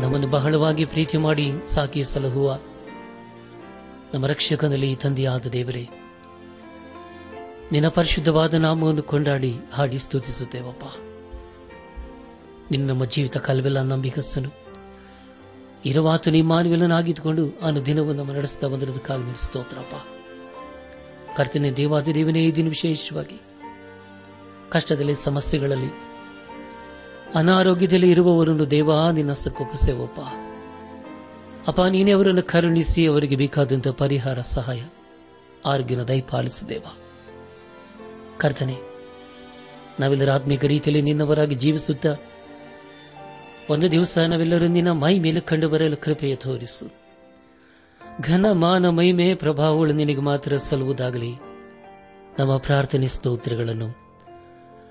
ನಮ್ಮನ್ನು ಬಹಳವಾಗಿ ಪ್ರೀತಿ ಮಾಡಿ ಸಾಕಿ ಸಲಹುವ ನಮ್ಮ ರಕ್ಷಕನಲ್ಲಿ ತಂದೆಯಾದ ದೇವರೇ, ನಿನ್ನ ಪರಿಶುದ್ಧವಾದ ನಾಮವನ್ನು ಕೊಂಡಾಡಿ ಹಾಡಿ ಸ್ತುತಿಸುತ್ತೇವಪ್ಪ. ನಿನ್ನ ನಮ್ಮ ಜೀವಿತ ಕಾಲವೆಲ್ಲ ನಂಬಿಕಸ್ತನು ಇರುವಾತು ನೀ ಅನು ದಿನವೂ ನಮ್ಮ ನಡೆಸ್ತಾ ಬಂದಿರೋದಕ್ಕಾಗಿ ಕಾಲ ಸ್ತೋತ್ರಪ್ಪ. ಕರ್ತನೆ ದೇವಾದಿ ದೇವನೇ, ಈ ದಿನ ವಿಶೇಷವಾಗಿ ಕಷ್ಟದಲ್ಲಿ ಸಮಸ್ಯೆಗಳಲ್ಲಿ ಅನಾರೋಗ್ಯದಲ್ಲಿ ಇರುವವರನ್ನು ದೇವ, ನಿನ್ನ ಹಸ್ತಕ್ಕೊಪ್ಪಿಸೇವಪ್ಪ ಅಪ್ಪ, ನೀನೇ ಅವರನ್ನು ಕರುಣಿಸಿ ಅವರಿಗೆ ಬೇಕಾದಂತಹ ಪರಿಹಾರ, ಸಹಾಯ, ಆರೋಗ್ಯನ ದಯಪಾಲಿಸಿದೇವ ಕರ್ತನೆ, ನಾವೆಲ್ಲರ ಆತ್ಮೀಕ ರೀತಿಯಲ್ಲಿ ನಿನ್ನವರಾಗಿ ಜೀವಿಸುತ್ತಾ ಒಂದು ದಿವಸ ನಾವೆಲ್ಲರೂ ನಿನ್ನ ಮೈ ಮೇಲೆ ಕಂಡು ಬರಲು ಕೃಪೆಯ ತೋರಿಸು. ಘನ ಮಾನ ಮಹಿಮೆ, ಪ್ರಭಾವಗಳು ನಿನಗೆ ಮಾತ್ರ ಸಲ್ಲುವುದಾಗಲಿ. ನಮ್ಮ ಪ್ರಾರ್ಥನೆ ಸ್ತೋತ್ರಗಳನ್ನು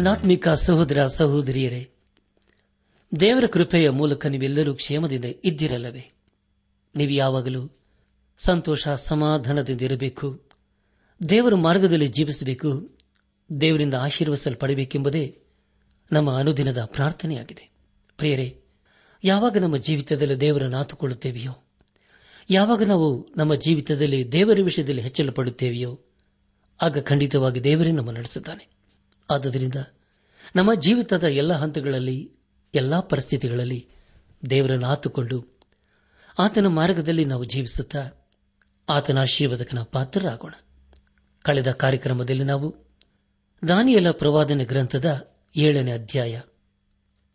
ನನ್ನಾತ್ಮಿಕ ಸಹೋದರ ಸಹೋದರಿಯರೇ, ದೇವರ ಕೃಪೆಯ ಮೂಲಕ ನೀವೆಲ್ಲರೂ ಕ್ಷೇಮದಿಂದ ಇದ್ದಿರಲ್ಲವೇ? ನೀವು ಯಾವಾಗಲೂ ಸಂತೋಷ, ಸಮಾಧಾನದಿಂದ ಇರಬೇಕು. ದೇವರ ಮಾರ್ಗದಲ್ಲಿ ಜೀವಿಸಬೇಕು. ದೇವರಿಂದ ಆಶೀರ್ವಸಲ್ಪಡಬೇಕೆಂಬುದೇ ನಮ್ಮ ಅನುದಿನದ ಪ್ರಾರ್ಥನೆಯಾಗಿದೆ. ಪ್ರಿಯರೇ, ಯಾವಾಗ ನಮ್ಮ ಜೀವಿತದಲ್ಲಿ ದೇವರನ್ನು ಆತುಕೊಳ್ಳುತ್ತೇವೆಯೋ, ಯಾವಾಗ ನಾವು ನಮ್ಮ ಜೀವಿತದಲ್ಲಿ ದೇವರ ವಿಷಯದಲ್ಲಿ ಹೆಚ್ಚಲು ಪಡುತ್ತೇವೆಯೋ ಆಗ ಖಂಡಿತವಾಗಿ ದೇವರೇ ನಮ್ಮ ನಡೆಸುತ್ತಾನೆ. ಆದುದರಿಂದ ನಮ್ಮ ಜೀವಿತದ ಎಲ್ಲ ಹಂತಗಳಲ್ಲಿ, ಎಲ್ಲಾ ಪರಿಸ್ಥಿತಿಗಳಲ್ಲಿ ದೇವರನ್ನು ಆತುಕೊಂಡು ಆತನ ಮಾರ್ಗದಲ್ಲಿ ನಾವು ಜೀವಿಸುತ್ತಾ ಆತನ ಆಶೀರ್ವಾದಕನ ಪಾತ್ರರಾಗೋಣ. ಕಳೆದ ಕಾರ್ಯಕ್ರಮದಲ್ಲಿ ನಾವು ದಾನಿಯಲ ಪ್ರವಾದನೆ ಗ್ರಂಥದ ಏಳನೇ ಅಧ್ಯಾಯ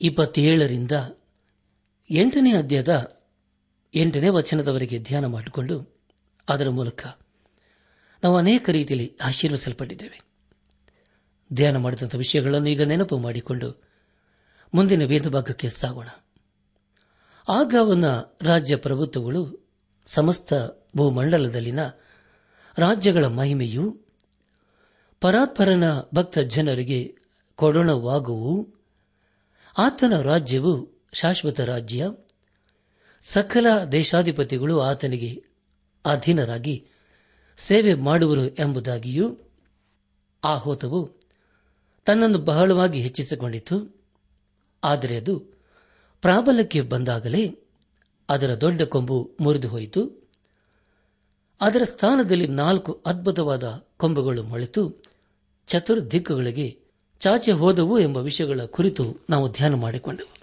ಇಪ್ಪತ್ತೇಳರಿಂದ ಎಂಟನೇ ಅಧ್ಯಾಯದ ಎಂಟನೇ ವಚನದವರೆಗೆ ಧ್ಯಾನ ಮಾಡಿಕೊಂಡು ಅದರ ಮೂಲಕ ನಾವು ಅನೇಕ ರೀತಿಯಲ್ಲಿ ಆಶೀರ್ವಿಸಲ್ಪಟ್ಟಿದ್ದೇವೆ ಧ್ಯಾನ ಮಾಡಿದಂಥ ವಿಷಯಗಳನ್ನು ಈಗ ನೆನಪು ಮಾಡಿಕೊಂಡು ಮುಂದಿನ ವೇದಭಾಗಕ್ಕೆ ಸಾಗೋಣ. ಆಗ ಅವನ ರಾಜ್ಯ ಪ್ರಭುತ್ವಗಳು ಸಮಸ್ತ ಭೂಮಂಡಲದಲ್ಲಿನ ರಾಜ್ಯಗಳ ಮಹಿಮೆಯು ಪರಾತ್ಪರನ ಭಕ್ತ ಜನರಿಗೆ ಕೊಡೋಣವಾಗುವು ಆತನ ರಾಜ್ಯವು ಶಾಶ್ವತ ರಾಜ್ಯ. ಸಕಲ ದೇಶಾಧಿಪತಿಗಳು ಆತನಿಗೆ ಅಧೀನರಾಗಿ ಸೇವೆ ಮಾಡುವರು ಎಂಬುದಾಗಿಯೂ ಆ ತನ್ನನ್ನು ಬಹಳವಾಗಿ ಹೆಚ್ಚಿಸಿಕೊಂಡಿತು. ಆದರೆ ಅದು ಪ್ರಾಬಲ್ಯಕ್ಕೆ ಬಂದಾಗಲೇ ಅದರ ದೊಡ್ಡ ಕೊಂಬು ಮುರಿದು ಹೋಯಿತು. ಅದರ ಸ್ಥಾನದಲ್ಲಿ ನಾಲ್ಕು ಅದ್ಭುತವಾದ ಕೊಂಬುಗಳು ಮೊಳೆತು. ಚತುರ್ ದಿಕ್ಕುಗಳಿಗೆ ಚಾಚೆ ಹೋದವು ಎಂಬ ವಿಷಯಗಳ ಕುರಿತು ನಾವು ಧ್ಯಾನ ಮಾಡಿಕೊಂಡೆವು.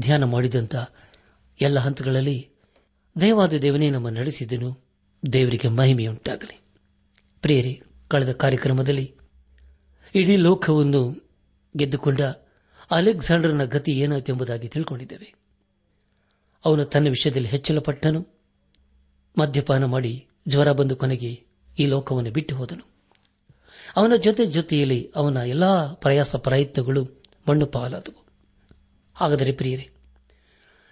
ಧ್ಯಾನ ಮಾಡಿದಂಥ ಎಲ್ಲ ಹಂತಗಳಲ್ಲಿ ದೇವಾದ ದೇವನೇ ನಮ್ಮ ನಡೆಸಿದನು. ದೇವರಿಗೆ ಮಹಿಮೆಯುಂಟಾಗಲಿ. ಪ್ರೇರಿ ಕಳೆದ ಕಾರ್ಯಕ್ರಮದಲ್ಲಿ ಇಡೀ ಲೋಕವನ್ನು ಗೆದ್ದುಕೊಂಡ ಅಲೆಕ್ಸಾಂಡರ್ನ ಗತಿ ಏನಾಯಿತು ಎಂಬುದಾಗಿ ತಿಳ್ಕೊಂಡಿದ್ದೇವೆ. ಅವನು ತನ್ನ ವಿಷಯದಲ್ಲಿ ಹೆಚ್ಚಳಪಟ್ಟನು. ಮದ್ಯಪಾನ ಮಾಡಿ ಜ್ವರ ಬಂದು ಕೊನೆಗೆ ಈ ಲೋಕವನ್ನು ಬಿಟ್ಟು ಹೋದನು. ಅವನ ಜೊತೆ ಜೊತೆಯಲ್ಲಿ ಅವನ ಎಲ್ಲಾ ಪ್ರಯಾಸ ಪ್ರಯತ್ನಗಳು ಮಣ್ಣು ಪಾಲಾದವು. ಹಾಗಾದರೆ ಪ್ರಿಯರೇ,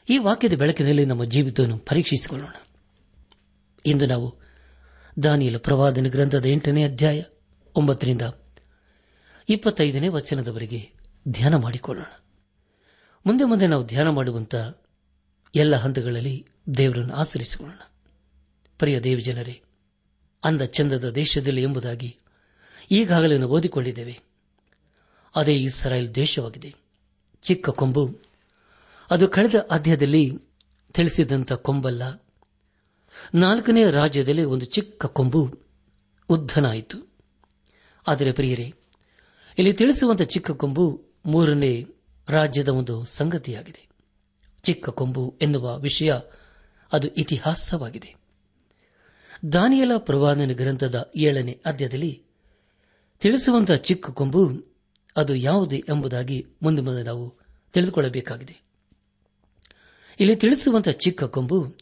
ಈ ವಾಕ್ಯದ ಬೆಳಕಿನಲ್ಲಿ ನಮ್ಮ ಜೀವಿತವನ್ನು ಪರೀಕ್ಷಿಸಿಕೊಳ್ಳೋಣ. ಇಂದು ನಾವು ದಾನಿಯಲ ಪ್ರವಾದನ ಗ್ರಂಥದ ಎಂಟನೇ ಅಧ್ಯಾಯ ಒಂಬತ್ತರಿಂದ ಇಪ್ಪತ್ತೈದನೇ ವಚನದವರೆಗೆ ಧ್ಯಾನ ಮಾಡಿಕೊಳ್ಳೋಣ. ಮುಂದೆ ಮುಂದೆ ನಾವು ಧ್ಯಾನ ಮಾಡುವಂತ ಎಲ್ಲ ಹಂತಗಳಲ್ಲಿ ದೇವರನ್ನು ಆಚರಿಸಿಕೊಳ್ಳೋಣ. ಪ್ರಿಯ ದೇವಜನರೇ, ಅಂದ ಚಂದದ ದೇಶದಲ್ಲಿ ಎಂಬುದಾಗಿ ಈಗಾಗಲೇ ನಾವು ಓದಿಕೊಂಡಿದ್ದೇವೆ. ಅದೇ ಇಸ್ರಾಯೇಲ್ ದೇಶವಾಗಿದೆ. ಚಿಕ್ಕ ಕೊಂಬು, ಅದು ಕಳೆದ ಅಧ್ಯಾಯದಲ್ಲಿ ತಿಳಿಸಿದಂಥ ಕೊಂಬಲ್ಲ, ನಾಲ್ಕನೇ ರಾಜ್ಯದಲ್ಲಿ ಒಂದು ಚಿಕ್ಕ ಕೊಂಬು ಉದ್ದನಾಯಿತು ಆದರೆ ಪ್ರಿಯರೇ ಇಲ್ಲಿ ತಿಳಿಸುವಂತಹ ಚಿಕ್ಕ ಕೊಂಬು ಮೂರನೇ ರಾಜ್ಯದ ಒಂದು ಸಂಗತಿಯಾಗಿದೆ. ಚಿಕ್ಕ ಕೊಂಬು ಎನ್ನುವ ವಿಷಯ ಅದು ಇತಿಹಾಸವಾಗಿದೆ. ದಾನಿಯಲ ಪ್ರವಾದನ ಗ್ರಂಥದ ಏಳನೇ ಅಧ್ಯಾಯದಲ್ಲಿ ತಿಳಿಸುವಂತಹ ಚಿಕ್ಕ ಕೊಂಬು ಅದು ಯಾವುದು ಎಂಬುದಾಗಿ ಮುಂದೆ ಮುಂದೆ ನಾವು ತಿಳಿದುಕೊಳ್ಳಬೇಕಾಗಿದೆ. ಇಲ್ಲಿ ತಿಳಿಸುವಂತಹ ಚಿಕ್ಕ ಕೊಂಬು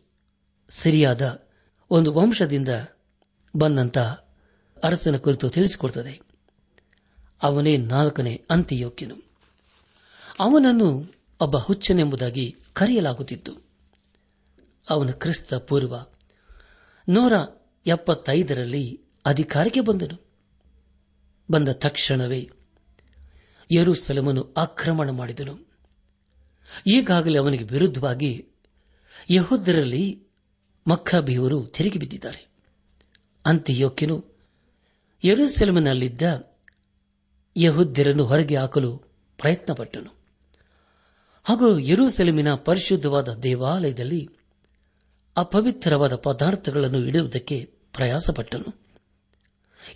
ಸಿರಿಯಾದ ಒಂದು ವಂಶದಿಂದ ಬಂದಂತ ಅರಸನ ಕುರಿತು ತಿಳಿಸಿಕೊಡುತ್ತದೆ ಅವನೇ ನಾಲ್ಕನೇ ಅಂತ್ಯಯೋಗ್ಯನು ಅವನನ್ನು ಒಬ್ಬ ಹುಚ್ಚನೆಂಬುದಾಗಿ ಕರೆಯಲಾಗುತ್ತಿತ್ತು. ಅವನು ಕ್ರಿಸ್ತ ಪೂರ್ವ ನೂರ ಎಪ್ಪತ್ತೈದರಲ್ಲಿ ಅಧಿಕಾರಕ್ಕೆ ಬಂದನು. ಬಂದ ತಕ್ಷಣವೇ ಯರುಸಲಮನು ಆಕ್ರಮಣ ಮಾಡಿದನು. ಈಗಾಗಲೇ ಅವನಿಗೆ ವಿರುದ್ಧವಾಗಿ ಯಹೋದರಲ್ಲಿ ಮಕ್ಕಾಬಿಯವರು ತಿರುಗಿ ಬಿದ್ದಿದ್ದಾರೆ. ಅಂತ್ಯಯೋಕ್ಯನು ಯರುಸೆಲಮಿನಲ್ಲಿದ್ದ ಯಹುದ್ಯರನ್ನು ಹೊರಗೆ ಹಾಕಲು ಪ್ರಯತ್ನಪಟ್ಟನು. ಹಾಗೂ ಯರುಸೆಲಮಿನ ಪರಿಶುದ್ಧವಾದ ದೇವಾಲಯದಲ್ಲಿ ಅಪವಿತ್ರವಾದ ಪದಾರ್ಥಗಳನ್ನು ಇಡುವುದಕ್ಕೆ ಪ್ರಯಾಸಪಟ್ಟನು.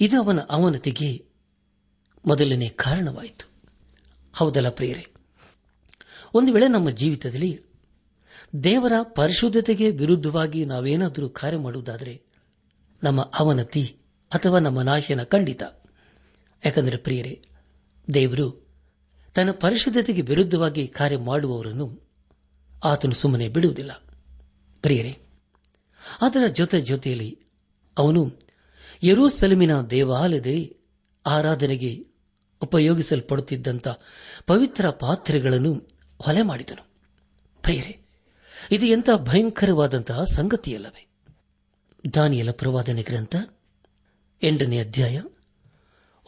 ಇದು ಅವನ ಅವನತಿಗೆ ಮೊದಲನೇ ಕಾರಣವಾಯಿತು. ಹೌದಲ್ಲ ಪ್ರಿಯರೇ? ಒಂದು ವೇಳೆ ನಮ್ಮ ಜೀವಿತದಲ್ಲಿ ದೇವರ ಪರಿಶುದ್ಧತೆಗೆ ವಿರುದ್ಧವಾಗಿ ನಾವೇನಾದರೂ ಕಾರ್ಯ ಮಾಡುವುದಾದರೆ ನಮ್ಮ ಅವನತಿ ಅಥವಾ ನಮ್ಮ ನಾಶನ ಖಂಡಿತ. ಯಾಕಂದರೆ ಪ್ರಿಯರೇ, ದೇವರು ತನ್ನ ಪರಿಶುದ್ಧತೆಗೆ ವಿರುದ್ಧವಾಗಿ ಕಾರ್ಯ ಮಾಡುವವರನ್ನು ಆತನು ಸುಮ್ಮನೆ ಬಿಡುವುದಿಲ್ಲ. ಪ್ರಿಯರೇ ಅದರ ಜೊತೆ ಜೊತೆಯಲ್ಲಿ ಅವನು ಯರೂಸಲಮಿನ ದೇವಾಲಯದಲ್ಲಿ ಆರಾಧನೆಗೆ ಉಪಯೋಗಿಸಲ್ಪಡುತ್ತಿದ್ದಂಥ ಪವಿತ್ರ ಪಾತ್ರೆಗಳನ್ನು ಹೊಲೆ ಮಾಡಿದನು. ಪ್ರಿಯರೇ, ಇದು ಎಂಥ ಭಯಂಕರವಾದಂತಹ ಸಂಗತಿಯಲ್ಲವೇ? ದಾನಿಯಲ ಪ್ರವಾದನೆ ಗ್ರಂಥ ಎಂಟನೇ ಅಧ್ಯಾಯ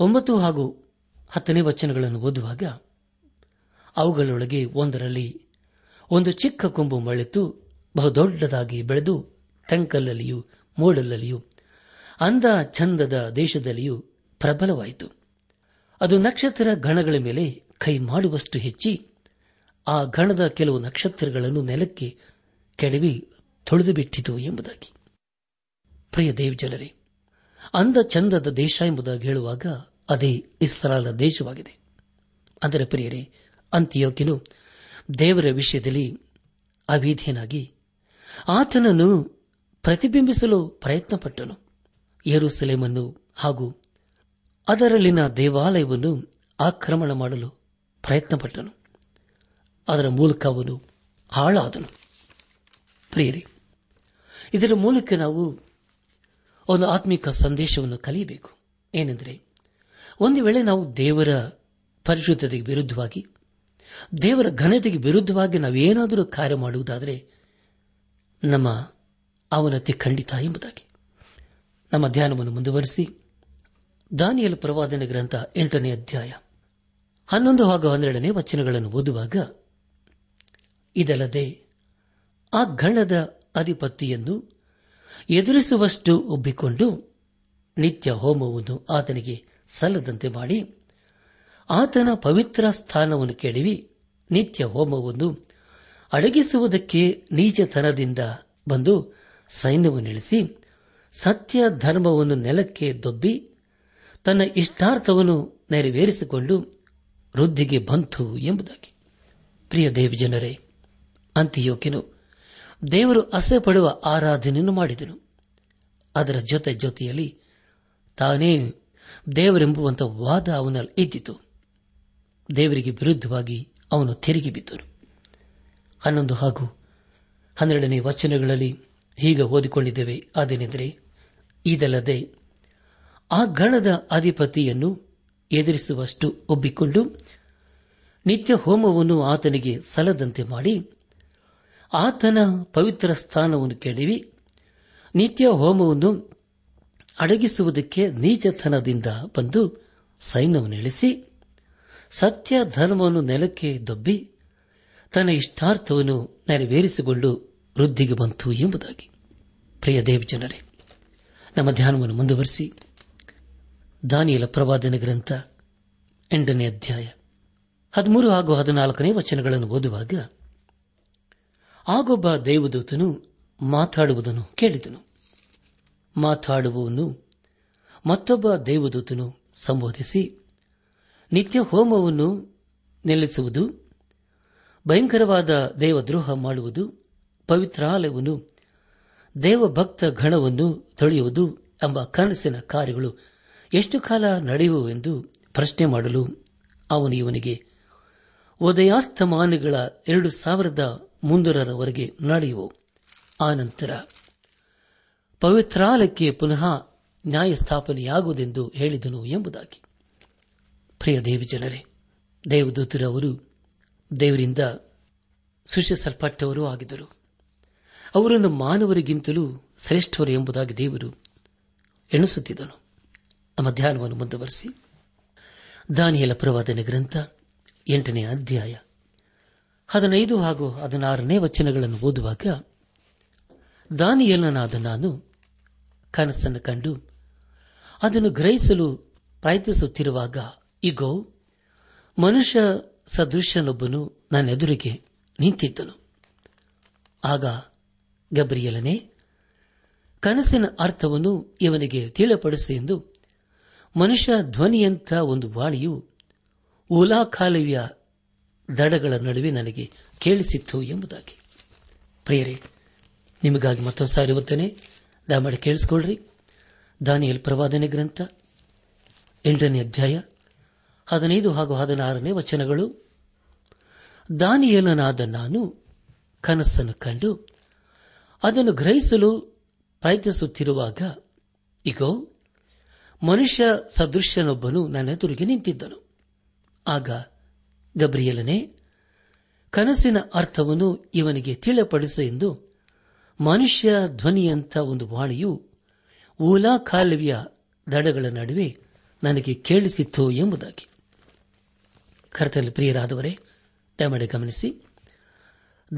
ಒಂಬತ್ತು ಹಾಗೂ ಹತ್ತನೇ ವಚನಗಳನ್ನು ಓದುವಾಗ ಅವುಗಳೊಳಗೆ ಒಂದರಲ್ಲಿ ಒಂದು ಚಿಕ್ಕ ಕೊಂಬು ಮಳೆತು ಬಹುದೊಡ್ಡದಾಗಿ ಬೆಳೆದು, ತೆಂಕಲ್ಲಲ್ಲಿಯೂ, ಮೋಡಲ್ಲಲ್ಲಿಯೂ ಅಂದ ಚಂದದ ದೇಶದಲ್ಲಿಯೂ ಪ್ರಬಲವಾಯಿತು. ಅದು ನಕ್ಷತ್ರ ಗಣಗಳ ಮೇಲೆ ಕೈ ಮಾಡುವಷ್ಟು ಹೆಚ್ಚಿ, ಆ ಗಣದ ಕೆಲವು ನಕ್ಷತ್ರಗಳನ್ನು ನೆಲಕ್ಕೆ ಕೆಡವಿ ತೊಳೆದುಬಿಟ್ಟಿತು ಎಂಬುದಾಗಿ. ಪ್ರಿಯ ದೇವಜನರೇ ಅಂದ ಚಂದದ ದೇಶ ಎಂಬುದಾಗಿ ಹೇಳುವಾಗ ಅದೇ ಇಸ್ರಾಲ ದೇಶವಾಗಿದೆ. ಅಂದರೆ ಪ್ರಿಯರೇ, ಅಂತ್ಯೋಕ್ಯನು ದೇವರ ವಿಷಯದಲ್ಲಿ ಅವಿಧೇನಾಗಿ ಆತನನ್ನು ಪ್ರತಿಬಿಂಬಿಸಲು ಪ್ರಯತ್ನಪಟ್ಟನು. ಯರುಸಲೇಮನ್ನು ಹಾಗೂ ಅದರಲ್ಲಿನ ದೇವಾಲಯವನ್ನು ಆಕ್ರಮಣ ಮಾಡಲು ಪ್ರಯತ್ನಪಟ್ಟನು. ಅದರ ಮೂಲಕ ಅವನು ಹಾಳಾದನು. ಪ್ರಿಯರೇ, ಇದರ ಮೂಲಕ ನಾವು ಒಂದು ಆತ್ಮಿಕ ಸಂದೇಶವನ್ನು ಕಲಿಯಬೇಕು. ಏನೆಂದರೆ, ಒಂದು ವೇಳೆ ನಾವು ದೇವರ ಪರಿಶುದ್ಧತೆಗೆ ವಿರುದ್ಧವಾಗಿ, ದೇವರ ಘನತೆಗೆ ವಿರುದ್ಧವಾಗಿ ನಾವೇನಾದರೂ ಕಾರ್ಯ ಮಾಡುವುದಾದರೆ, ನಮ್ಮ ಅವನತಿ ಖಂಡಿತ ಎಂಬುದಾಗಿ. ನಮ್ಮ ಧ್ಯಾನವನ್ನು ಮುಂದುವರೆಸಿ, ದಾನಿಯಲ್ ಪ್ರವಾದನೆ ಗ್ರಂಥ ಎಂಟನೇ ಅಧ್ಯಾಯ ಹನ್ನೊಂದು ಹಾಗೂ ಹನ್ನೆರಡನೇ ವಚನಗಳನ್ನು ಓದುವಾಗ, ಇದಲ್ಲದೆ ಆ ಗಣದ ಅಧಿಪತಿಯನ್ನು ಎದುರಿಸುವಷ್ಟು ಉಬ್ಬಿಕೊಂಡು ನಿತ್ಯ ಹೋಮವನ್ನು ಆತನಿಗೆ ಸಲ್ಲದಂತೆ ಮಾಡಿ ಆತನ ಪವಿತ್ರ ಸ್ಥಾನವನ್ನು ಕೆಡವಿ ನಿತ್ಯ ಹೋಮವನ್ನು ಅಡಗಿಸುವುದಕ್ಕೆ ನೀಚತನದಿಂದ ಬಂದು ಸೈನ್ಯವನ್ನಿಳಿಸಿ ಸತ್ಯ ಧರ್ಮವನ್ನು ನೆಲಕ್ಕೆ ದೊಬ್ಬಿ ತನ್ನ ಇಷ್ಟಾರ್ಥವನ್ನು ನೆರವೇರಿಸಿಕೊಂಡು ವೃದ್ಧಿಗೆ ಬಂತು ಎಂಬುದಾಗಿ. ಪ್ರಿಯ ದೇವಜನರೇ, ಅಂತಿಯೋಕ್ಯನು ದೇವರು ಅಸೆಪಡುವ ಆರಾಧನೆಯನ್ನು ಮಾಡಿದನು. ಅದರ ಜೊತೆ ಜೊತೆಯಲ್ಲಿ ತಾನೇ ದೇವರೆಂಬುವಂಥ ವಾದ ಅವನಲ್ಲಿ ಇದ್ದಿತು. ದೇವರಿಗೆ ವಿರುದ್ಧವಾಗಿ ಅವನು ತೆರಿಗೆ ಬಿದ್ದನು. ಹನ್ನೊಂದು ಹಾಗೂ ಹನ್ನೆರಡನೇ ವಚನಗಳಲ್ಲಿ ಹೀಗೆ ಓದಿಕೊಂಡಿದ್ದೇವೆ. ಅದೇನೆಂದರೆ, ಇದಲ್ಲದೆ ಆ ಗಣದ ಅಧಿಪತಿಯನ್ನು ಎದುರಿಸುವಷ್ಟು ಒಬ್ಬಿಕೊಂಡು ನಿತ್ಯ ಹೋಮವನ್ನು ಆತನಿಗೆ ಸಲ್ಲದಂತೆ ಮಾಡಿ ಆತನ ಪವಿತ್ರ ಸ್ಥಾನವನ್ನು ಕೆಡವಿ ನಿತ್ಯ ಹೋಮವನ್ನು ಅಡಗಿಸುವುದಕ್ಕೆ ನೀಚತನದಿಂದ ಬಂದು ಸೈನ್ಯವನ್ನು ಇಳಿಸಿ, ಸತ್ಯ ಧರ್ಮವನ್ನು ನೆಲಕ್ಕೆ ದೊಬ್ಬಿ, ತನ್ನ ಇಷ್ಟಾರ್ಥವನ್ನು ನೆರವೇರಿಸಿಕೊಂಡು ವೃದ್ಧಿಗೆ ಬಂತು ಎಂಬುದಾಗಿ. ಪ್ರಿಯ ದೇವಜನರೇ ನಮ್ಮ ಧ್ಯಾನವನ್ನು ಮುಂದುವರೆಸಿ. ದಾನಿಯಲ ಪ್ರವಾದನ ಗ್ರಂಥ ಎಂಟನೇ ಅಧ್ಯಾಯ ಹದಿಮೂರು ಹಾಗೂ ಹದಿನಾಲ್ಕನೇ ವಚನಗಳನ್ನು ಓದುವಾಗ ಆಗೊಬ್ಬ ದೇವದೂತನು ಮಾತಾಡುವುದನ್ನು ಕೇಳಿದನು. ಮಾತಾಡುವವನು ಮತ್ತೊಬ್ಬ ದೇವದೂತನು ಸಂಬೋಧಿಸಿ ನಿತ್ಯ ಹೋಮವನ್ನು ನಿಲ್ಲಿಸುವುದು, ಭಯಂಕರವಾದ ದೇವದ್ರೋಹ ಮಾಡುವುದು, ಪವಿತ್ರಾಲಯವನ್ನು, ದೇವಭಕ್ತ ಗಣವನ್ನು ತೊಳೆಯುವುದು ಎಂಬ ಕನಸಿನ ಕಾರ್ಯಗಳು ಎಷ್ಟು ಕಾಲ ನಡೆಯುವುವೆಂದು ಪ್ರಶ್ನೆ ಮಾಡಲು ಅವನು ಇವನಿಗೆ, ಉದಯಾಸ್ತಮಾನಗಳ ಎರಡು ಸಾವಿರದ ಮುನ್ನೂರರವರೆಗೆ ನಡೆಯುವು. ಆನಂತರ, ಪವಿತ್ರಾಲಯಕ್ಕೆ ಪುನಃ ನ್ಯಾಯ ಸ್ಥಾಪನೆಯಾಗುವುದೆಂದು ಹೇಳಿದನು ಎಂಬುದಾಗಿ. ಪ್ರಿಯ ದೇವಜನರೇ ದೇವದೂತರವರು ದೇವರಿಂದ ಸೃಷ್ಟಿಸಲ್ಪಟ್ಟವರೂ ಆಗಿದ್ದರು. ಅವರನ್ನು ಮಾನವರಿಗಿಂತಲೂ ಶ್ರೇಷ್ಠರು ಎಂಬುದಾಗಿ ದೇವರು ಎಣಿಸುತ್ತಿದ್ದನು. ನಮ್ಮ ಧ್ಯಾನವನ್ನು ಮುಂದುವರೆಸಿ, ದಾನಿಯಲ ಪ್ರವಾದನೆ ಗ್ರಂಥ ಎಂಟನೇ ಅಧ್ಯಾಯ ಹದಿನೈದು ಹಾಗೂ ಹದಿನಾರನೇ ವಚನಗಳನ್ನು ಓದುವಾಗ ದಾನಿಯಲ್ಲನಾದ ನಾನು ಕನಸನ್ನು ಕಂಡು ಅದನ್ನು ಗ್ರಹಿಸಲು ಪ್ರಯತ್ನಿಸುತ್ತಿರುವಾಗ, ಇಗೋ, ಮನುಷ್ಯ ಸದೃಶ್ಯನೊಬ್ಬನು ನನ್ನೆದುರಿಗೆ ನಿಂತಿದ್ದನು. ಆಗ ಗಬ್ರಿಯಲನೇ, ಕನಸಿನ ಅರ್ಥವನ್ನು ಇವನಿಗೆ ತಿಳಿಪಡಿಸಿ ಎಂದು ಮನುಷ್ಯ ಧ್ವನಿಯಂಥ ಒಂದು ವಾಣಿಯು ಉಲಾಕಾಲುವೆಯ ದಡಗಳ ನಡುವೆ ನನಗೆ ಕೇಳಿಸಿತ್ತು ಎಂಬುದಾಗಿ. ಪ್ರಿಯರೇ, ನಿಮಗಾಗಿ ಮತ್ತೊಂದು ಸಾರಿ ಓದ್ತೇನೆ. ದಯಮಾಡಿ ಕೇಳಿಸಿಕೊಳ್ಳ್ರಿ. ದಾನಿಯಲ್ ಪ್ರವಾದನೆ ಗ್ರಂಥ, ಎಂಟನೇ ಅಧ್ಯಾಯ, ಹದಿನೈದು ಹಾಗೂ ಹದಿನಾರನೇ ವಚನಗಳು. ದಾನಿಯಲನಾದ ನಾನು ಕನಸನ್ನು ಕಂಡು ಅದನ್ನು ಗ್ರಹಿಸಲು ಪ್ರಯತ್ನಿಸುತ್ತಿರುವಾಗ, ಇಗೋ, ಮನುಷ್ಯ ಸದೃಶ್ಯನೊಬ್ಬನು ನನ್ನೆದುರಿಗೆ ನಿಂತಿದ್ದನು. ಆಗ ಗಬ್ರಿಯಲನೆ, ಕನಸಿನ ಅರ್ಥವನ್ನು ಇವನಿಗೆ ತಿಳಿಪಡಿಸು ಎಂದು ಮನುಷ್ಯ ಧ್ವನಿಯಂಥ ಒಂದು ವಾಣಿಯು ಊಲಾ ಕಾಲುವೆಯ ದಡಗಳ ನಡುವೆ ನನಗೆ ಕೇಳಿಸಿತ್ತು ಎಂಬುದಾಗಿ. ಕರ್ತನ ಪ್ರಿಯರಾದವರೇ, ದಯಮಾಡಿ ಗಮನಿಸಿ.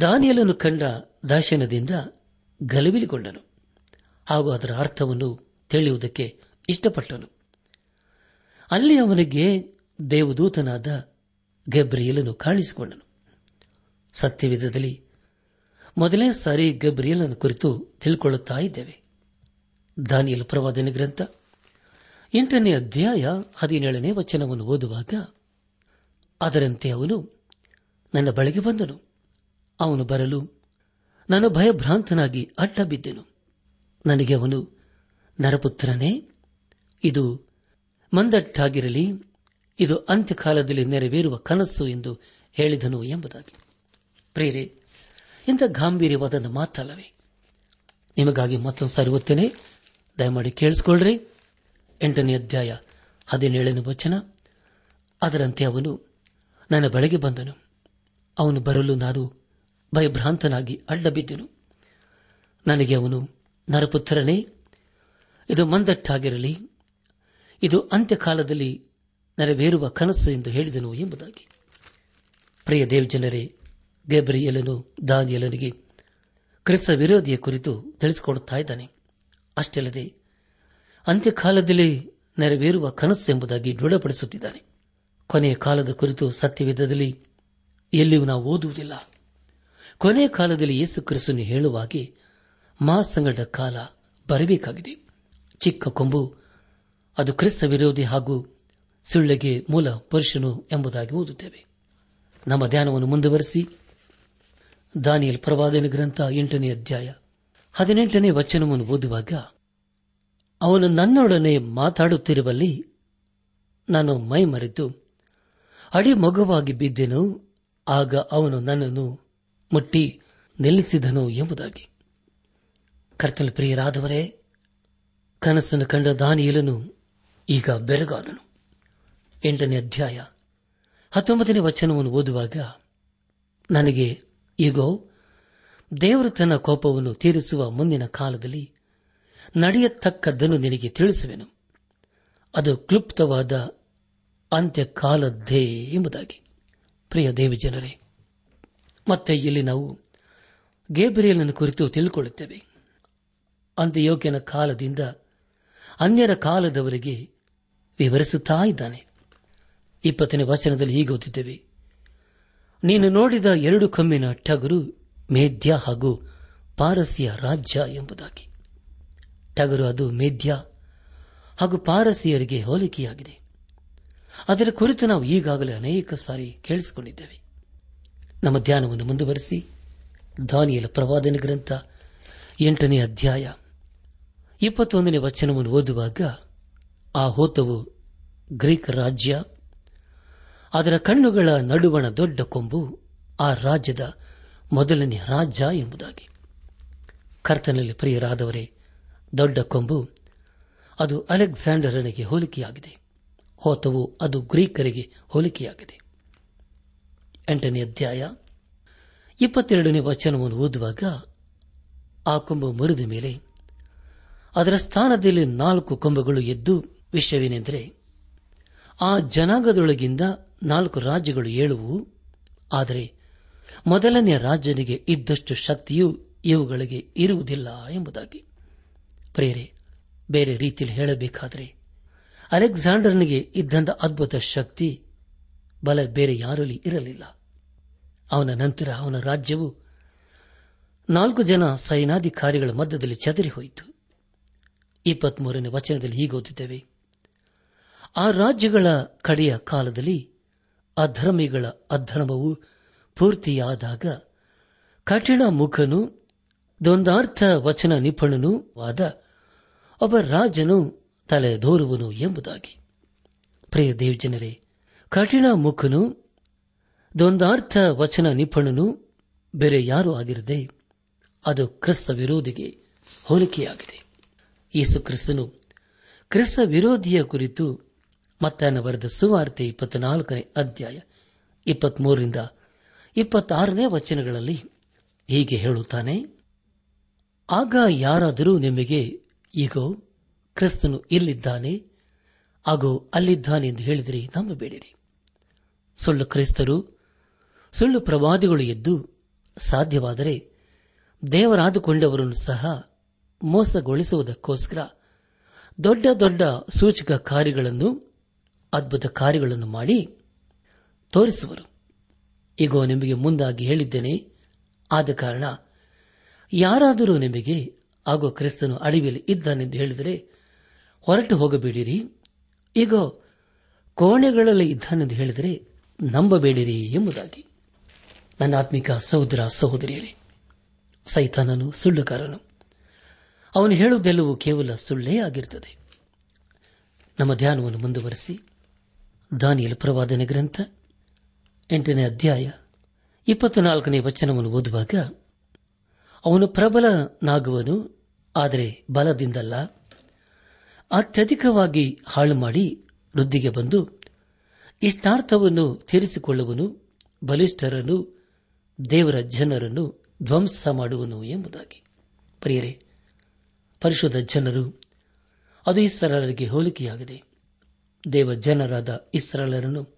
ದಾನಿಯಲನ್ನು ಕಂಡ ದರ್ಶನದಿಂದ ಗಲಿಬಿಲಿಗೊಂಡನು ಹಾಗೂ ಅದರ ಅರ್ಥವನ್ನು ತಿಳಿಯುವುದಕ್ಕೆ ಇಷ್ಟಪಟ್ಟನು. ಅಲ್ಲಿ ಅವನಿಗೆ ದೇವದೂತನಾದ ಗಬ್ರಿಯಲನು ಕಾಣಿಸಿಕೊಂಡನು. ಸತ್ಯವಿಧದಲ್ಲಿ ಮೊದಲನೇ ಸಾರಿ ಗಬ್ರಿಯಲನ ಕುರಿತು ತಿಳ್ಕೊಳ್ಳುತ್ತಾ ಇದ್ದೇವೆ. ದಾನಿಯಲ್ ಪ್ರವಾದನ ಗ್ರಂಥ ಎಂಟನೇ ಅಧ್ಯಾಯ ಹದಿನೇಳನೇ ವಚನವನ್ನು ಓದುವಾಗ, ಅದರಂತೆ ಅವನು ನನ್ನ ಬಳಿಗೆ ಬಂದನು. ಅವನು ಬರಲು ನಾನು ಭಯಭ್ರಾಂತನಾಗಿ ಅಡ್ಡ ಬಿದ್ದೆನು ನನಗೆ ಅವನು ನರಪುತ್ರನೇ, ಇದು ಮಂದಟ್ಟಾಗಿರಲಿ ಇದು ಅಂತ್ಯಕಾಲದಲ್ಲಿ ನೆರವೇರುವ ಕನಸು ಎಂದು ಹೇಳಿದನು ಎಂಬುದಾಗಿ. ಪ್ರೇರೆ ಇಂಥ ಗಾಂಭೀರ್ಯವಾದ ಮಾತಲ್ಲವೇ? ನಿಮಗಾಗಿ ಮತ್ತೊಂದು ಸಾರಿ ಓದ್ತೇನೆ. ದಯಮಾಡಿ ಕೇಳಿಸಿಕೊಳ್ಳ್ರಿ. ಎಂಟನೇ ಅಧ್ಯಾಯ ಹದಿನೇಳನೇ ವಚನ. ಅದರಂತೆ ಅವನು ನನ್ನ ಬಳಿಗೆ ಬಂದನು. ಅವನು ಬರಲು ನಾನು ಭಯಭ್ರಾಂತನಾಗಿ ಅಡ್ಡಬಿದ್ದೆನು ನನಗೆ ಅವನು ನರಪುತ್ರನೇ, ಇದು ಮಂದಟ್ಟಾಗಿರಲಿ, ಇದು ಅಂತ್ಯಕಾಲದಲ್ಲಿ ನೆರವೇರುವ ಕನಸು ಎಂದು ಹೇಳಿದನು ಎಂಬುದಾಗಿ. ಪ್ರಿಯ ದೇವಜನರೇ, ಗೇಬ್ರಿಯಲನು ದಾನಿಯಲನಿಗೆ ಕ್ರಿಸ್ತ ವಿರೋಧಿಯ ಕುರಿತು ತಿಳಿಸಿಕೊಡುತ್ತಾ ಇದ್ದಾನೆ. ಅಷ್ಟಲ್ಲದೆ, ಅಂತ್ಯಕಾಲದಲ್ಲಿ ನೆರವೇರುವ ಕನಸು ಎಂಬುದಾಗಿ ದೃಢಪಡಿಸುತ್ತಿದ್ದಾನೆ. ಕೊನೆಯ ಕಾಲದ ಕುರಿತು ಸತ್ಯವಿಧದಲ್ಲಿ ಎಲ್ಲಿಯೂ ನಾವು ಓದುವುದಿಲ್ಲ. ಕೊನೆಯ ಕಾಲದಲ್ಲಿ ಯೇಸು ಕ್ರಿಸ್ತನು ಹೇಳುವಾಗೆ ಮಹಾಸಂಗಡ ಕಾಲ ಬರಬೇಕಾಗಿದೆ. ಚಿಕ್ಕ ಕೊಂಬು, ಅದು ಕ್ರಿಸ್ತ ವಿರೋಧಿ ಹಾಗೂ ಸುಳ್ಳೆಗೆ ಮೂಲ ಪುರುಷನು ಎಂಬುದಾಗಿ ಓದುತ್ತೇವೆ. ನಮ್ಮ ಧ್ಯಾನವನ್ನು ಮುಂದುವರೆಸಿ. ದಾನಿಯಲ್ ಪ್ರವಾದನ ಗ್ರಂಥ ಎಂಟನೇ ಅಧ್ಯಾಯ ಹದಿನೆಂಟನೇ ವಚನವನ್ನು ಓದುವಾಗ, ಅವನು ನನ್ನೊಡನೆ ಮಾತಾಡುತ್ತಿರುವಲ್ಲಿ ನಾನು ಮೈ ಮರೆತು ಅಡಿ ಮಗುವಾಗಿ ಬಿದ್ದೆನು, ಆಗ ಅವನು ನನ್ನನ್ನು ಮುಟ್ಟಿ ನಿಲ್ಲಿಸಿದನು ಎಂಬುದಾಗಿ. ಕರ್ತನ ಪ್ರಿಯರಾದವರೇ, ಕನಸನ್ನು ಕಂಡ ದಾನಿಯಲನು ಈಗ ಬೆರಗಾದನು. ಎಂಟನೇ ಅಧ್ಯಾಯ ಹತ್ತೊಂಬತ್ತನೇ ವಚನವನ್ನು ಓದುವಾಗ ನನಗೆ ಈಗೋ ದೇವರು ತನ್ನ ಕೋಪವನ್ನು ತೀರಿಸುವ ಮುಂದಿನ ಕಾಲದಲ್ಲಿ ನಡೆಯತಕ್ಕದ್ದನ್ನು ನಿನಗೆ ತಿಳಿಸುವೆನು. ಅದು ಕ್ಲುಪ್ತವಾದ ಅಂತ್ಯಕಾಲದ್ದೇ ಎಂಬುದಾಗಿ. ಪ್ರಿಯ ದೇವಜನರೇ ಮತ್ತೆ ಇಲ್ಲಿ ನಾವು ಗೇಬ್ರಿಯಲನ ಕುರಿತು ತಿಳ್ಕೊಳ್ಳುತ್ತೇವೆ. ಅಂತ್ಯಯೋಗ್ಯನ ಕಾಲದಿಂದ ಅನ್ಯರ ಕಾಲದವರೆಗೆ ವಿವರಿಸುತ್ತಾ ಇದ್ದಾನೆ. ಇಪ್ಪತ್ತನೇ ವಚನದಲ್ಲಿ ಹೀಗೆ ಓದಿದ್ದೇವೆ ನೀನು ನೋಡಿದ ಎರಡು ಕಮ್ಮಿನ ಟಗರು ಮೇಧ್ಯ ಹಾಗೂ ಪಾರಸಿಯ ರಾಜ್ಯ ಎಂಬುದಾಗಿ. ಟಗರು ಅದು ಮೇಧ್ಯ ಹಾಗೂ ಪಾರಸಿಯರಿಗೆ ಹೋಲಿಕೆಯಾಗಿದೆ. ಅದರ ಕುರಿತು ನಾವು ಈಗಾಗಲೇ ಅನೇಕ ಸಾರಿ ಕೇಳಿಸಿಕೊಂಡಿದ್ದೇವೆ. ನಮ್ಮ ಧ್ಯಾನವನ್ನು ಮುಂದುವರೆಸಿ. ದಾನಿಯಲ ಪ್ರವಾದನ ಗ್ರಂಥ ಎಂಟನೇ ಅಧ್ಯಾಯ ಇಪ್ಪತ್ತೊಂದನೇ ವಚನವನ್ನು ಓದುವಾಗ ಆ ಹೋತವು ಗ್ರೀಕ್ ರಾಜ್ಯ ಅದರ ಕಣ್ಣುಗಳ ನಡುವಣ ದೊಡ್ಡ ಕೊಂಬು ಆ ರಾಜ್ಯದ ಮೊದಲನೇ ರಾಜ್ಯ ಎಂಬುದಾಗಿ. ಕರ್ತನಲ್ಲಿ ಪ್ರಿಯರಾದವರೇ, ದೊಡ್ಡ ಕೊಂಬು, ಅದು ಅಲೆಕ್ಸಾಂಡರನಿಗೆ ಹೋಲಿಕೆಯಾಗಿದೆ. ಹೋತವು ಅದು ಗ್ರೀಕರಿಗೆ ಹೋಲಿಕೆಯಾಗಿದೆ. ಎಂಟನೇ ಅಧ್ಯಾಯ ಇಪ್ಪತ್ತೆರಡನೇ ವಚನವನ್ನು ಓದುವಾಗ ಆ ಕೊಂಬು ಮುರಿದ ಮೇಲೆ ಅದರ ಸ್ಥಾನದಲ್ಲಿ ನಾಲ್ಕು ಕೊಂಬುಗಳು ಎದ್ದು ವಿಷಯವೇನೆಂದರೆ, ಆ ಜನಾಂಗದೊಳಗಿಂದ ನಾಲ್ಕು ರಾಜ್ಯಗಳು ಏಳುವು. ಆದರೆ ಮೊದಲನೆಯ ರಾಜ್ಯನಿಗೆ ಇದ್ದಷ್ಟು ಶಕ್ತಿಯು ಇವುಗಳಿಗೆ ಇರುವುದಿಲ್ಲ ಎಂಬುದಾಗಿ. ಪ್ರೇರೆ, ಬೇರೆ ರೀತಿಯಲ್ಲಿ ಹೇಳಬೇಕಾದರೆ ಅಲೆಕ್ಸಾಂಡರ್ನಿಗೆ ಇದ್ದಂಥ ಅದ್ಭುತ ಶಕ್ತಿ ಬಲ ಬೇರೆ ಯಾರಲ್ಲಿ ಇರಲಿಲ್ಲ. ಅವನ ನಂತರ ಅವನ ರಾಜ್ಯವು ನಾಲ್ಕು ಜನ ಸೈನಾಧಿಕಾರಿಗಳ ಮಧ್ಯದಲ್ಲಿ ಚದರಿ ಹೋಯಿತು. ಇಪ್ಪತ್ಮೂರನೇ ವಚನದಲ್ಲಿ ಹೀಗೆ ಓದಿದ್ದೇವೆ ಆ ರಾಜ್ಯಗಳ ಕಡೆಯ ಕಾಲದಲ್ಲಿ ಅಧರ್ಮಿಗಳ ಅಧರ್ಮವು ಪೂರ್ತಿಯಾದಾಗ ಕಠಿಣ ಮುಖನು ದ್ವಂದಾರ್ಥ ವಚನ ನಿಪುಣನೂ ಆದ ಒಬ್ಬ ರಾಜನು ತಲೆದೋರುವನು ಎಂಬುದಾಗಿ. ಪ್ರಿಯ ದೇವಜನರೇ, ಕಠಿಣ ಮುಖನು ದ್ವಂದಾರ್ಥ ವಚನ ನಿಪುಣನು ಬೇರೆ ಯಾರೂ ಆಗಿರದೆ ಅದು ಕ್ರಿಸ್ತ ವಿರೋಧಿಗೆ ಹೋಲಿಕೆಯಾಗಿದೆ. ಯೇಸು ಕ್ರಿಸ್ತನು ಕ್ರಿಸ್ತ ವಿರೋಧಿಯ ಕುರಿತು ಮತ್ತಾಯನ ಬರೆದ ಸುವಾರ್ತೆ ಇಪ್ಪತ್ನಾಲ್ಕನೇ ಅಧ್ಯಾಯ ಇಪ್ಪತ್ಮೂರರಿಂದ ಇಪ್ಪತ್ತಾರನೇ ವಚನಗಳಲ್ಲಿ ಹೀಗೆ ಹೇಳುತ್ತಾನೆ, ಆಗ ಯಾರಾದರೂ ನಿಮಗೆ ಈಗೋ ಕ್ರಿಸ್ತನು ಇಲ್ಲಿದ್ದಾನೆ ಹಾಗೂ ಅಲ್ಲಿದ್ದಾನೆ ಎಂದು ಹೇಳಿದರೆ ನಂಬಬೇಡಿರಿ. ಸುಳ್ಳು ಕ್ರಿಸ್ತರು, ಸುಳ್ಳು ಪ್ರವಾದಿಗಳು ಎದ್ದು ಸಾಧ್ಯವಾದರೆ ದೇವರಾದುಕೊಂಡವರನ್ನು ಸಹ ಮೋಸಗೊಳಿಸುವುದಕ್ಕೋಸ್ಕರ ದೊಡ್ಡ ದೊಡ್ಡ ಸೂಚಕ ಕಾರ್ಯಗಳನ್ನು ಅದ್ಭುತ ಕಾರ್ಯಗಳನ್ನು ಮಾಡಿ ತೋರಿಸುವರು. ಈಗ ನಿಮಗೆ ಮುಂದಾಗಿ ಹೇಳಿದ್ದೇನೆ. ಆದ ಕಾರಣ ಯಾರಾದರೂ ನಿಮಗೆ ಹಾಗೂ ಕ್ರಿಸ್ತನು ಅಡವಿಯಲ್ಲಿ ಇದ್ದಾನೆಂದು ಹೇಳಿದರೆ ಹೊರಟು ಹೋಗಬೇಡಿರಿ. ಈಗ ಕೋಣೆಗಳಲ್ಲಿ ಇದ್ದಾನೆಂದು ಹೇಳಿದರೆ ನಂಬಬೇಡಿರಿ ಎಂಬುದಾಗಿ. ನನ್ನ ಆತ್ಮಿಕ ಸಹೋದರ ಸಹೋದರಿಯರೇ, ಸೈತಾನನು ಸುಳ್ಳುಕಾರನು ಅವನು ಹೇಳುವುದೆಲ್ಲವೂ ಕೇವಲ ಸುಳ್ಳೇ ಆಗಿರುತ್ತದೆ. ನಮ್ಮ ಧ್ಯಾನವನ್ನು ಮುಂದುವರೆಸಿ. ದಾನಿಯಲ್ ಪ್ರವಾದನೆ ಗ್ರಂಥ, ಎಂಟನೇ ಅಧ್ಯಾಯ, ಇಪ್ಪತ್ನಾಲ್ಕನೇ ವಚನವನ್ನು ಓದುವಾಗ, ಅವನು ಪ್ರಬಲನಾಗುವನು, ಆದರೆ ಬಲದಿಂದಲ್ಲ. ಅತ್ಯಧಿಕವಾಗಿ ಹಾಳು ಮಾಡಿ ವೃದ್ಧಿಗೆ ಬಂದು, ಇಷ್ಟಾರ್ಥವನ್ನು ತೀರಿಸಿಕೊಳ್ಳುವನು, ಬಲಿಷ್ಠರನ್ನು, ದೇವರ ಜನರನ್ನು ಧ್ವಂಸ ಮಾಡುವನು ಎಂಬುದಾಗಿ. ಪರಿಯರೆ, ಪರಿಶುದ್ಧ ಜನರು, ಅದು ಇಸ್ರಾಲರಿಗೆ ಹೋಲಿಕೆಯಾಗಿದೆ. ದೇವ ಜನರಾದ ಇಸ್ರಾಲರನ್ನು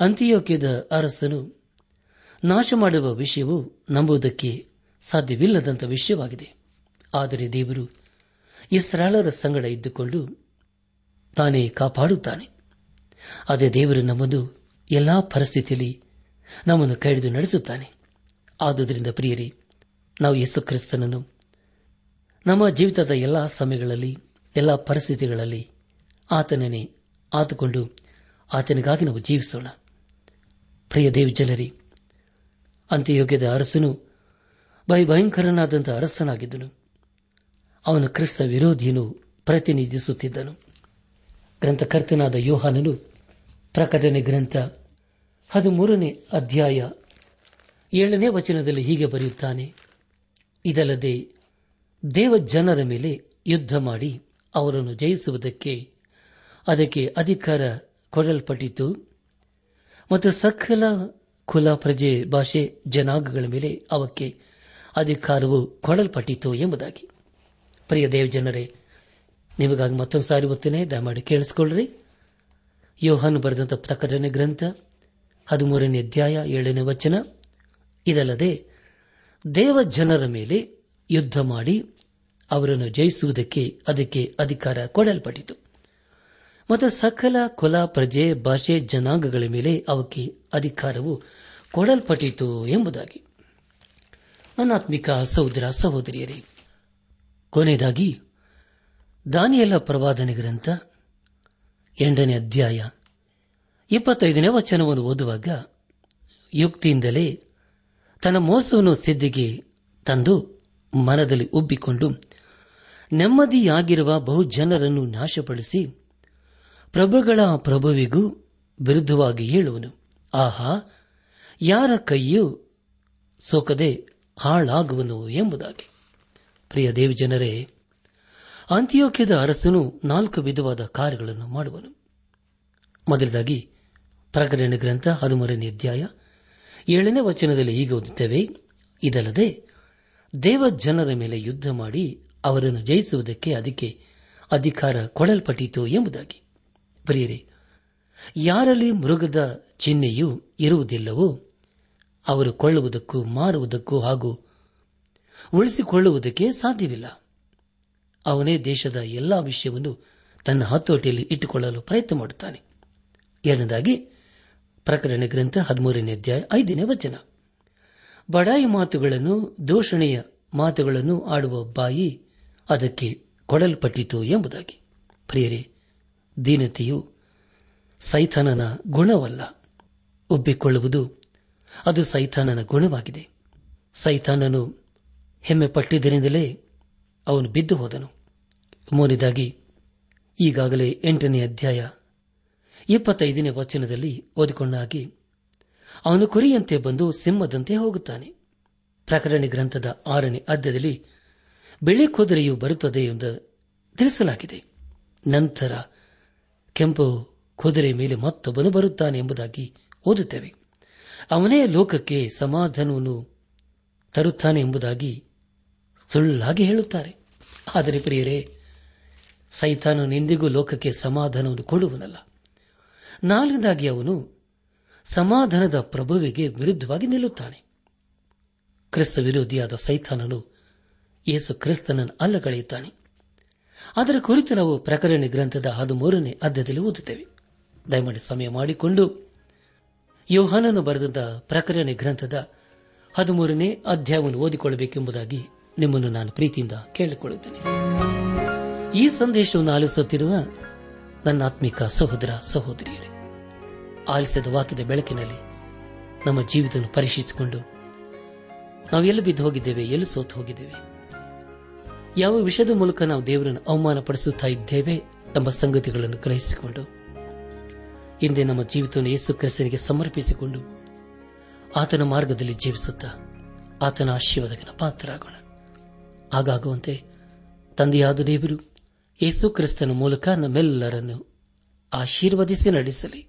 ಅಂತ್ಯೋಕ್ಯದ ಅರಸನು ನಾಶ ಮಾಡುವ ವಿಷಯವು ನಂಬುವುದಕ್ಕೆ ಸಾಧ್ಯವಿಲ್ಲದಂತ ವಿಷಯವಾಗಿದೆ. ಆದರೆ ದೇವರು ಇಸ್ರಾಲರ ಸಂಗಡ ಇದ್ದುಕೊಂಡು ತಾನೇ ಕಾಪಾಡುತ್ತಾನೆ. ಅದೇ ದೇವರು ನಮ್ಮದು ಎಲ್ಲಾ ಪರಿಸ್ಥಿತಿಯಲ್ಲಿ ನಮ್ಮನ್ನು ಕೈಹಿಡಿದು ನಡೆಸುತ್ತಾನೆ. ಆದುದರಿಂದ ಪ್ರಿಯರಿ, ನಾವು ಯೇಸು ಕ್ರಿಸ್ತನನ್ನು ನಮ್ಮ ಜೀವಿತದ ಎಲ್ಲಾ ಸಮಯಗಳಲ್ಲಿ, ಎಲ್ಲಾ ಪರಿಸ್ಥಿತಿಗಳಲ್ಲಿ ಆತನನ್ನೇ ಆತುಕೊಂಡು ಆತನಿಗಾಗಿ ನಾವು ಜೀವಿಸೋಣ. ಪ್ರಿಯ ದೇವಿ ಜನರಿ, ಅಂತ್ಯಯೋಗ್ಯದ ಅರಸನು ಭಯಭಯಂಕರನಾದಂಥ ಅರಸನಾಗಿದ್ದನು. ಅವನು ಕ್ರಿಸ್ತ ವಿರೋಧಿಯನ್ನು ಪ್ರತಿನಿಧಿಸುತ್ತಿದ್ದನು. ಗ್ರಂಥಕರ್ತನಾದ ಯೋಹಾನನು ಪ್ರಕಟಣೆ ಗ್ರಂಥ ಹದಿಮೂರನೇ ಅಧ್ಯಾಯ ಏಳನೇ ವಚನದಲ್ಲಿ ಹೀಗೆ ಬರೆಯುತ್ತಾನೆ, ಇದಲ್ಲದೆ ದೇವ ಜನರ ಮೇಲೆ ಯುದ್ಧ ಮಾಡಿ ಅವರನ್ನು ಜಯಿಸುವುದಕ್ಕೆ ಅದಕ್ಕೆ ಅಧಿಕಾರ ಕೊಡಲ್ಪಟ್ಟಿತು ಮತ್ತು ಸಕಲ ಕುಲ ಪ್ರಜೆ ಭಾಷೆ ಜನಾಂಗಗಳ ಮೇಲೆ ಅವಕ್ಕೆ ಅಧಿಕಾರವು ಕೊಡಲ್ಪಟ್ಟಿತು ಎಂಬುದಾಗಿ. ಪ್ರಿಯ ದೇವ ಜನರೇ, ನಿಮಗಾಗಿ ಮತ್ತೊಂದು ಸಾರಿ ಒತ್ತೇನೆ ದಯಮಾಡಿ ಕೇಳಿಸಿಕೊಳ್ಳ್ರಿ. ಯೋಹನ್ ಬರೆದಂತ ಪ್ರಕಟಣೆ ಗ್ರಂಥ, ಹದಿಮೂರನೇ ಅಧ್ಯಾಯ ಏಳನೇ ವಚನ. ಇದಲ್ಲದೆ, ದೇವ ಜನರ ಮೇಲೆ ಯುದ್ಧ ಮಾಡಿ ಅವರನ್ನು ಜಯಿಸುವುದಕ್ಕೆ ಅದಕ್ಕೆ ಅಧಿಕಾರ ಕೊಡಲ್ಪಟ್ಟಿತು. ಮತ್ತು ಸಕಲ ಕುಲ, ಪ್ರಜೆ, ಭಾಷೆ, ಜನಾಂಗಗಳ ಮೇಲೆ ಅವಕ್ಕೆ ಅಧಿಕಾರವು ಕೊಡಲ್ಪಟ್ಟಿತು ಎಂಬುದಾಗಿ. ಅನಾತ್ಮಿಕ ಸಹೋದರ, ಸಹೋದರಿಯರೇ, ಕೊನೆಯದಾಗಿ ದಾನಿಯಲ್ಲ ಪ್ರವಾದನೆ ಗ್ರಂಥ ಎಂಟನೇ ಅಧ್ಯಾಯ ಇಪ್ಪತ್ತೈದನೇ ವಚನವನ್ನು ಓದುವಾಗ ಯುಕ್ತಿಯಿಂದಲೇ ತನ್ನ ಮೋಸವನ್ನು ಸಿದ್ದಿಗೆ ತಂದು ಮನದಲ್ಲಿ ಉಬ್ಬಿಕೊಂಡು ನೆಮ್ಮದಿಯಾಗಿರುವ ಬಹುಜನರನ್ನು ನಾಶಪಡಿಸಿ ಪ್ರಭುಗಳ ಪ್ರಭುವಿಗೂ ವಿರುದ್ಧವಾಗಿ ಹೇಳುವನು. ಆಹಾ, ಯಾರ ಕೈಯೂ ಸೋಕದೆ ಹಾಳಾಗುವನು ಎಂಬುದಾಗಿ. ಪ್ರಿಯ ದೇವಿ ಜನರೇ, ಅಂತ್ಯೋಕ್ಯದ ಅರಸನು ನಾಲ್ಕು ವಿಧವಾದ ಕಾರ್ಯಗಳನ್ನು ಮಾಡುವನು. ಮೊದಲದಾಗಿ, ಪ್ರಕಟಣೆ ಗ್ರಂಥ ಹದಿಮೂರನೇ ಅಧ್ಯಾಯ ಏಳನೇ ವಚನದಲ್ಲಿ ಈಗ ಓದುತ್ತೇವೆ, ಇದಲ್ಲದೆ ದೇವ ಜನರ ಮೇಲೆ ಯುದ್ಧ ಮಾಡಿ ಅವರನ್ನು ಜಯಿಸುವುದಕ್ಕೆ ಅದಕ್ಕೆ ಅಧಿಕಾರ ಕೊಡಲ್ಪಟ್ಟಿತು ಎಂಬುದಾಗಿ. ಪ್ರಿಯರೇ, ಯಾರಲ್ಲಿ ಮೃಗದ ಚಿಹ್ನೆಯೂ ಇರುವುದಿಲ್ಲವೋ, ಅವರು ಕೊಳ್ಳುವುದಕ್ಕೂ ಮಾರುವುದಕ್ಕೂ ಹಾಗೂ ಉಳಿಸಿಕೊಳ್ಳುವುದಕ್ಕೆ ಸಾಧ್ಯವಿಲ್ಲ. ಅವನೇ ದೇಶದ ಎಲ್ಲಾ ವಿಷಯವನ್ನು ತನ್ನ ಹತೋಟಿಯಲ್ಲಿ ಇಟ್ಟುಕೊಳ್ಳಲು ಪ್ರಯತ್ನ ಮಾಡುತ್ತಾನೆ. ಎರಡನೇದಾಗಿ, ಪ್ರಕಟಣೆ ಗ್ರಂಥ ಹದಿಮೂರನೇ ಅಧ್ಯಾಯ ಐದನೇ ವಚನ. ಬಡಾಯಿ ಮಾತುಗಳನ್ನು, ದೂಷಣೆಯ ಮಾತುಗಳನ್ನು ಆಡುವ ಬಾಯಿ ಅದಕ್ಕೆ ಕೊಡಲ್ಪಟ್ಟಿತು ಎಂಬುದಾಗಿ. ಪ್ರಿಯರೇ ದೀನತೆಯು ಸೈಥಾನನ ಗುಣವಲ್ಲ. ಉಬ್ಬಿಕೊಳ್ಳುವುದು ಅದು ಸೈಥಾನನ ಗುಣವಾಗಿದೆ. ಸೈಥಾನನು ಹೆಮ್ಮೆ ಪಟ್ಟಿದ್ದರಿಂದಲೇ ಅವನು ಬಿದ್ದು ಹೋದನು. ಮೂರನೇದಾಗಿ ಈಗಾಗಲೇ ಎಂಟನೇ ಅಧ್ಯಾಯ ಇಪ್ಪತ್ತೈದನೇ ವಚನದಲ್ಲಿ ಓದಿಕೊಂಡಾಗಿ ಅವನು ಕುರಿಯಂತೆ ಬಂದು ಸಿಂಹದಂತೆ ಹೋಗುತ್ತಾನೆ. ಪ್ರಕಟಣೆ ಗ್ರಂಥದ ಆರನೇ ಅಧ್ಯದಲ್ಲಿ ಬಿಳಿ ಕುದುರೆಯು ಬರುತ್ತದೆ ಎಂದು ತಿಳಿಸಲಾಗಿದೆ. ನಂತರ ಕೆಂಪು ಕುದುರೆ ಮೇಲೆ ಮತ್ತೊಬ್ಬನು ಬರುತ್ತಾನೆ ಎಂಬುದಾಗಿ ಓದುತ್ತೇವೆ. ಅವನೇ ಲೋಕಕ್ಕೆ ಸಮಾಧಾನವನ್ನು ತರುತ್ತಾನೆ ಎಂಬುದಾಗಿ ಸುಳ್ಳಾಗಿ ಹೇಳುತ್ತಾರೆ. ಆದರೆ ಪ್ರಿಯರೇ ಸೈತಾನನು ಎಂದಿಗೂ ಲೋಕಕ್ಕೆ ಸಮಾಧಾನವನ್ನು ಕೊಡುವನಲ್ಲ. ನಾಲ್ಕದಾಗಿ ಅವನು ಸಮಾಧಾನದ ಪ್ರಭುವಿಗೆ ವಿರುದ್ಧವಾಗಿ ನಿಲ್ಲುತ್ತಾನೆ. ಕ್ರಿಸ್ತ ವಿರೋಧಿಯಾದ ಸೈತಾನನು ಯೇಸು ಕ್ರಿಸ್ತನನ್ನು ಅಲ್ಲಗಳೆಯುತ್ತಾನೆ. ಅದರ ಕುರಿತು ನಾವು ಪ್ರಕರಣ ಗ್ರಂಥದ ಹದಿಮೂರನೇ ಅಧ್ಯದಲ್ಲಿ ಓದುತ್ತೇವೆ. ದಯಮಾಡಿ ಸಮಯ ಮಾಡಿಕೊಂಡು ಯೋಹಾನನು ಬರೆದಂತಹ ಪ್ರಕರಣ ಗ್ರಂಥದ ಹದಿಮೂರನೇ ಅಧ್ಯಾಯವನ್ನು ಓದಿಕೊಳ್ಳಬೇಕೆಂಬುದಾಗಿ ನಿಮ್ಮನ್ನು ನಾನು ಪ್ರೀತಿಯಿಂದ ಕೇಳಿಕೊಳ್ಳುತ್ತೇನೆ. ಈ ಸಂದೇಶವನ್ನು ಆಲಿಸುತ್ತಿರುವ ನನ್ನ ಆತ್ಮಿಕ ಸಹೋದರ ಸಹೋದರಿಯರೇ, ಆಲಿಸಿದ ವಾಕ್ಯದ ಬೆಳಕಿನಲ್ಲಿ ನಮ್ಮ ಜೀವಿತ ಪರೀಕ್ಷಿಸಿಕೊಂಡು ನಾವು ಎಲ್ಲಿ ಬಿದ್ದು ಹೋಗಿದ್ದೇವೆ, ಎಲ್ಲಿ ಸೋತು ಹೋಗಿದ್ದೇವೆ ಯಾವ ವಿಷಯದ ಮೂಲಕ ನಾವು ದೇವರನ್ನು ಅವಮಾನಪಡಿಸುತ್ತಾ ಇದ್ದೇವೆ ಎಂಬ ಸಂಗತಿಗಳನ್ನು ಗ್ರಹಿಸಿಕೊಂಡು, ಹಿಂದೆ ನಮ್ಮ ಜೀವಿತವನ್ನು ಯೇಸು ಕ್ರಿಸ್ತನಿಗೆ ಸಮರ್ಪಿಸಿಕೊಂಡು ಆತನ ಮಾರ್ಗದಲ್ಲಿ ಜೀವಿಸುತ್ತಾ ಆತನ ಆಶೀರ್ವಾದಕ್ಕೆ ಪಾತ್ರರಾಗೋಣ. ಹಾಗಾಗುವಂತೆ ತಂದೆಯಾದ ದೇವರು ಯೇಸು ಕ್ರಿಸ್ತನ ಮೂಲಕ ನಮ್ಮೆಲ್ಲರನ್ನು ಆಶೀರ್ವದಿಸಿ ನಡೆಸಲಿ.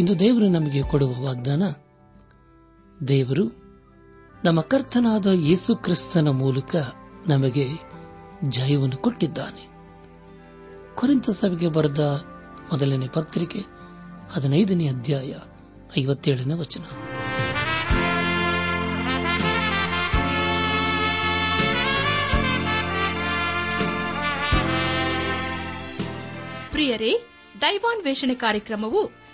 ಇಂದು ದೇವರು ನಮಗೆ ಕೊಡುವ ವಾಗ್ದಾನ, ದೇವರು ನಮ್ಮ ಕರ್ತನಾದ ಯೇಸು ಕ್ರಿಸ್ತನ ಮೂಲಕ ನಮಗೆ ಜಯವನ್ನು ಕೊಟ್ಟಿದ್ದಾನೆ. ಕುರಿತ ಸಭೆಗೆ ಬರೆದ ಮೊದಲನೇ ಪತ್ರಿಕೆ ಹದಿನೈದನೇ ಅಧ್ಯಾಯ ಐವತ್ತೇಳನೇ ವಚನ. ಪ್ರಿಯರೇ, ದೈವಾನ್ವೇಷಣೆ ಕಾರ್ಯಕ್ರಮವು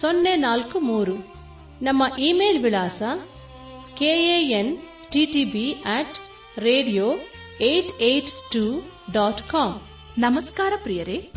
ಸೊನ್ನೆ ನಾಲ್ಕು ಮೂರು. ನಮ್ಮ ಇಮೇಲ್ ವಿಳಾಸ KAN TTB at radio eight eight two dot com ನಮಸ್ಕಾರ ಪ್ರಿಯರೇ.